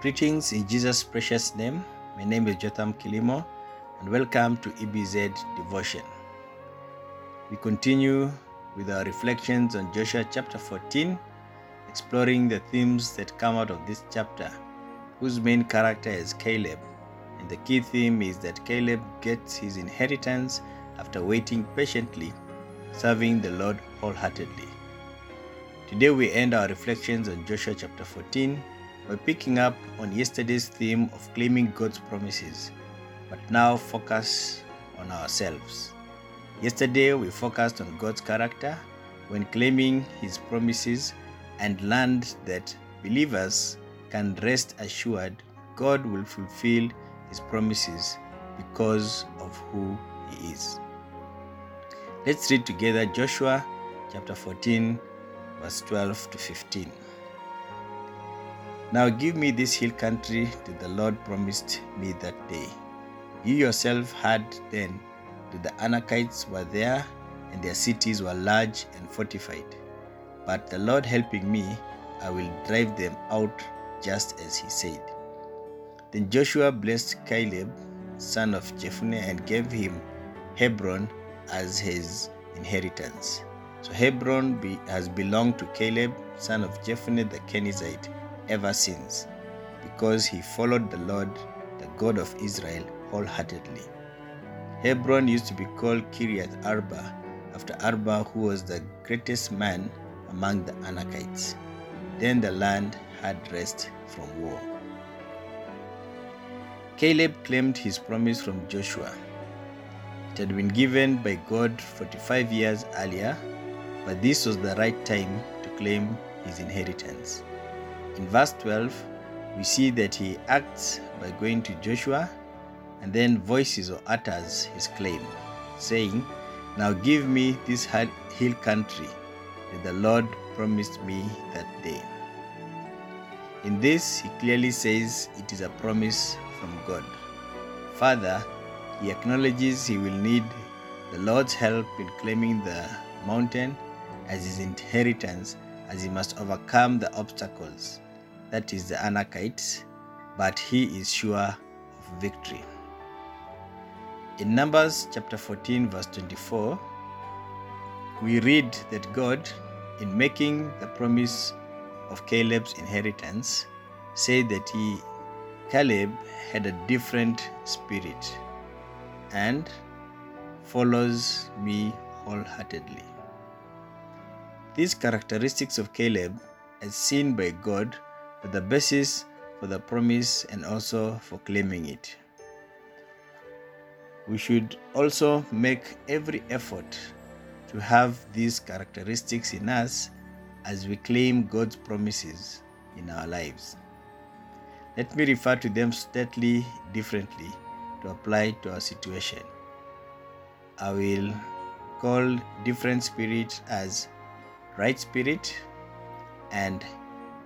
Greetings in Jesus' precious name. My name is Jotham Kilimo, and welcome to EBZ Devotion. We continue with our reflections on Joshua chapter 14, exploring the themes that come out of this chapter, whose main character is Caleb. And the key theme is that Caleb gets his inheritance after waiting patiently, serving the Lord wholeheartedly. Today we end our reflections on Joshua chapter 14 by picking up on yesterday's theme of claiming God's promises, but now focus on ourselves. Yesterday we focused on God's character when claiming his promises and learned that believers can rest assured God will fulfill his promises because of who he is. Let's read together Joshua chapter 14 verse 12 to 15. Now give me this hill country that the Lord promised me that day. You yourself heard then that the Anakites were there, and their cities were large and fortified. But the Lord helping me, I will drive them out just as he said. Then Joshua blessed Caleb, son of Jephunneh, and gave him Hebron as his inheritance. So Hebron be, has belonged to Caleb, son of Jephunneh the Kenizzite, ever since, because he followed the Lord, the God of Israel, wholeheartedly. Hebron used to be called Kiriath Arba, after Arba, who was the greatest man among the Anakites. Then the land had rest from war. Caleb claimed his promise from Joshua. It had been given by God 45 years earlier, but this was the right time to claim his inheritance. In verse 12, we see that he acts by going to Joshua and then voices or utters his claim, saying, Now give me this hill country that the Lord promised me that day. In this, he clearly says it is a promise from God. Further, he acknowledges he will need the Lord's help in claiming the mountain as his inheritance as he must overcome the obstacles, that is, the Anakites, but he is sure of victory. In Numbers chapter 14, verse 24, we read that God, in making the promise of Caleb's inheritance, said that he, Caleb, had a different spirit and follows me wholeheartedly. These characteristics of Caleb, as seen by God, the basis for the promise and also for claiming it. We should also make every effort to have these characteristics in us as we claim God's promises in our lives. Let me refer to them slightly differently to apply to our situation. I will call different spirits as right spirit and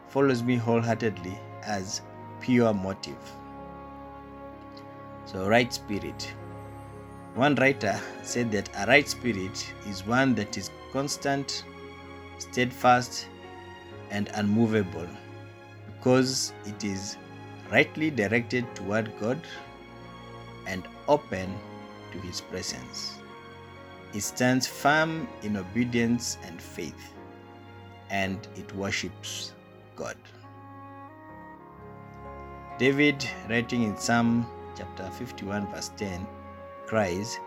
follows me wholeheartedly as pure motive. So, right spirit. One writer said that a right spirit is one that is constant, steadfast, and unmovable because it is rightly directed toward God and open to His presence. It stands firm in obedience and faith and it worships God. David, writing in Psalm chapter 51, verse 10, cries,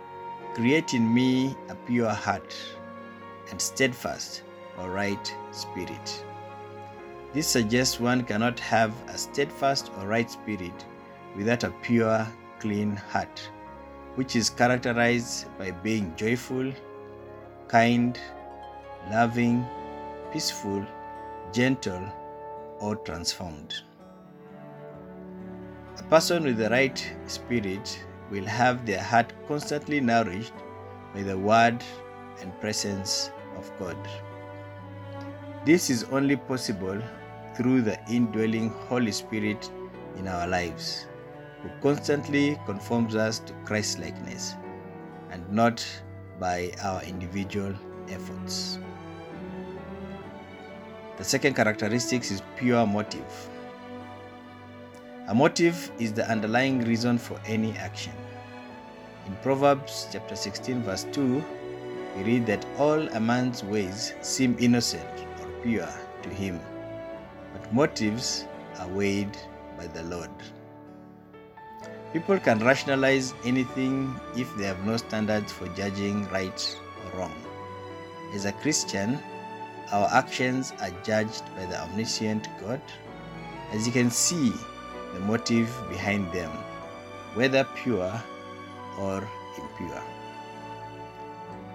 Create in me a pure heart and steadfast or right spirit. This suggests one cannot have a steadfast or right spirit without a pure, clean heart, which is characterized by being joyful, kind, loving, peaceful, gentle, or transformed. A person with the right spirit will have their heart constantly nourished by the word and presence of God. This is only possible through the indwelling Holy Spirit in our lives, who constantly conforms us to Christ likeness and not by our individual efforts. The second characteristic is pure motive. A motive is the underlying reason for any action. In Proverbs chapter 16 verse 2, we read that all a man's ways seem innocent or pure to him, but motives are weighed by the Lord. People can rationalize anything if they have no standards for judging right or wrong. As a Christian, our actions are judged by the omniscient God. As you can see, the motive behind them, whether pure or impure.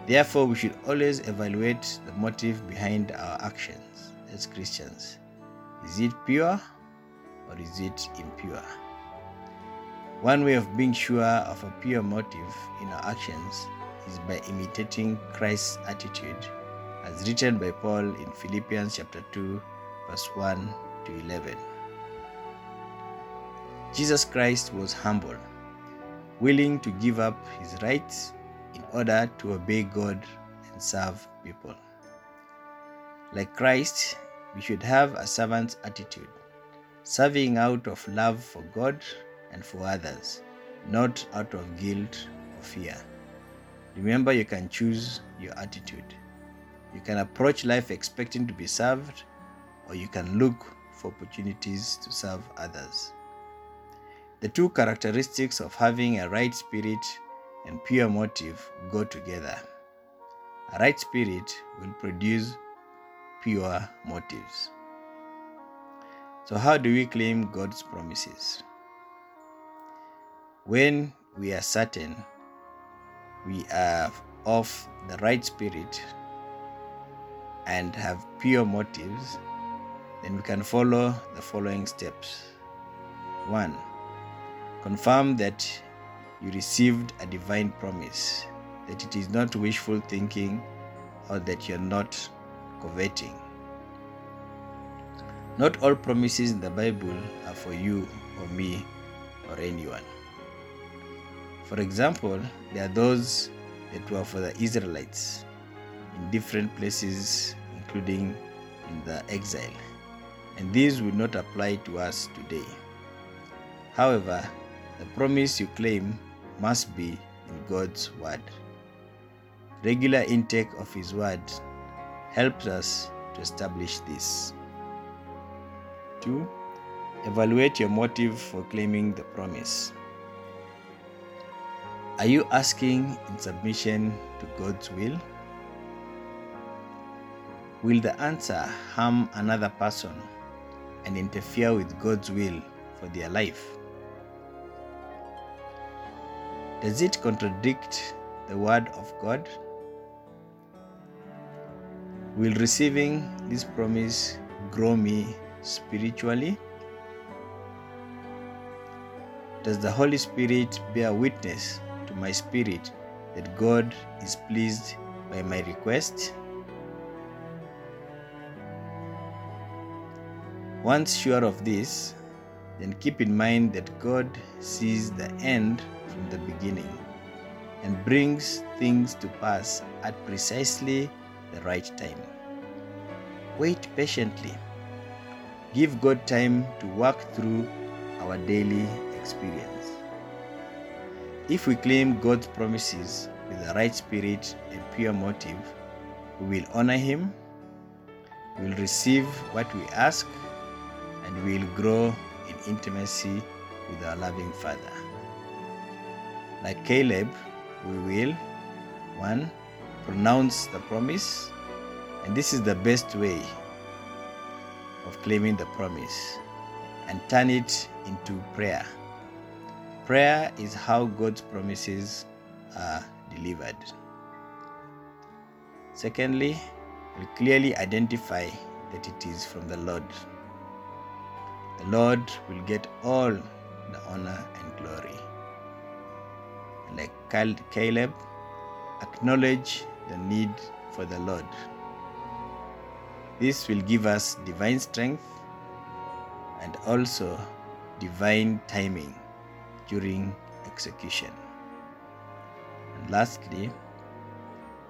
Therefore, we should always evaluate the motive behind our actions as Christians. Is it pure or is it impure? One way of being sure of a pure motive in our actions is by imitating Christ's attitude as written by Paul in Philippians chapter 2 verse 1 to 11. Jesus Christ was humble, willing to give up his rights in order to obey God and serve people. Like Christ, we should have a servant's attitude, serving out of love for God and for others, not out of guilt or fear. Remember, you can choose your attitude. You can approach life expecting to be served, or you can look for opportunities to serve others. The two characteristics of having a right spirit and pure motive go together. A right spirit will produce pure motives. So, how do we claim God's promises? When we are certain we are of the right spirit and have pure motives, then we can follow the following steps. 1 Confirm that you received a divine promise, that it is not wishful thinking or that you're not coveting. Not all promises in the Bible are for you or me or anyone. For example, there are those that were for the Israelites in different places, including in the exile, and these will not apply to us today. However, the promise you claim must be in God's Word. Regular intake of His Word helps us to establish this. 2. Evaluate your motive for claiming the promise. Are you asking in submission to God's will? Will the answer harm another person and interfere with God's will for their life? Does it contradict the Word of God? Will receiving this promise grow me spiritually? Does the Holy Spirit bear witness to my spirit that God is pleased by my request? Once sure of this, then keep in mind that God sees the end from the beginning and brings things to pass at precisely the right time. Wait patiently. Give God time to work through our daily experience. If we claim God's promises with the right spirit and pure motive, we will honor Him, we will receive what we ask, and we will grow in intimacy with our loving Father. Like Caleb, we will 1. Pronounce the promise, and this is the best way of claiming the promise, and turn it into prayer. Prayer is how God's promises are delivered. Secondly, we clearly identify that it is from the Lord. The Lord will get all the honor and glory like Caleb, acknowledge the need for the Lord. This will give us divine strength and also divine timing during execution. And lastly,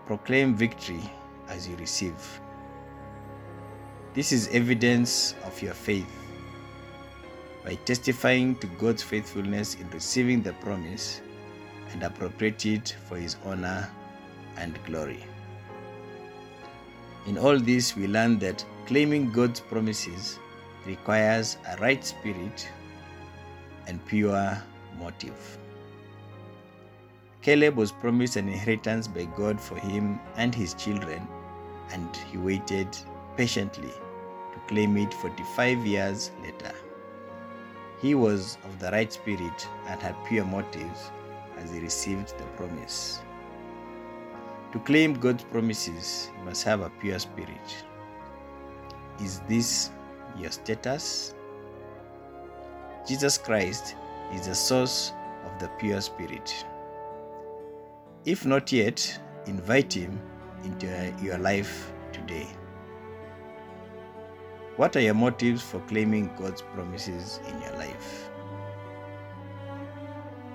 proclaim victory as you receive. This is evidence of your faith. By testifying to God's faithfulness in receiving the promise and appropriate it for His honor and glory. In all this, we learn that claiming God's promises requires a right spirit and pure motive. Caleb was promised an inheritance by God for him and his children, and he waited patiently to claim it 45 years later. He was of the right spirit and had pure motives as he received the promise. To claim God's promises, you must have a pure spirit. Is this your status? Jesus Christ is the source of the pure spirit. If not yet, invite Him into your life today. What are your motives for claiming God's promises in your life?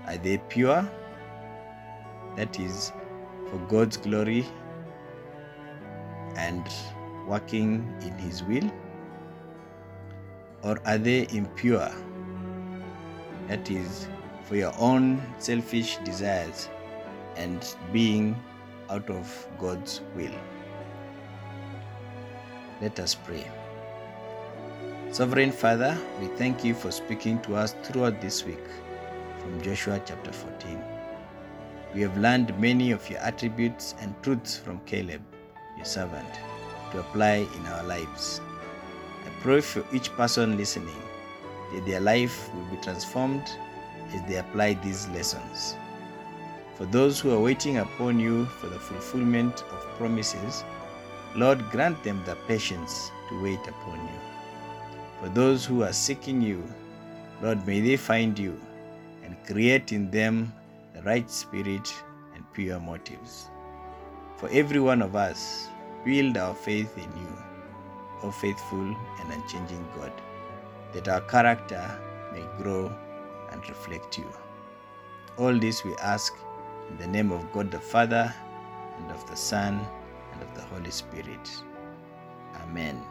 Are they pure? That is, for God's glory and working in His will? Or are they impure? That is, for your own selfish desires and being out of God's will. Let us pray. Sovereign Father, we thank you for speaking to us throughout this week from Joshua chapter 14. We have learned many of your attributes and truths from Caleb, your servant, to apply in our lives. I pray for each person listening that their life will be transformed as they apply these lessons. For those who are waiting upon you for the fulfillment of promises, Lord, grant them the patience to wait upon you. For those who are seeking you, Lord, may they find you and create in them the right spirit and pure motives. For every one of us, build our faith in you, O faithful and unchanging God, that our character may grow and reflect you. All this we ask in the name of God the Father, and of the Son, and of the Holy Spirit. Amen.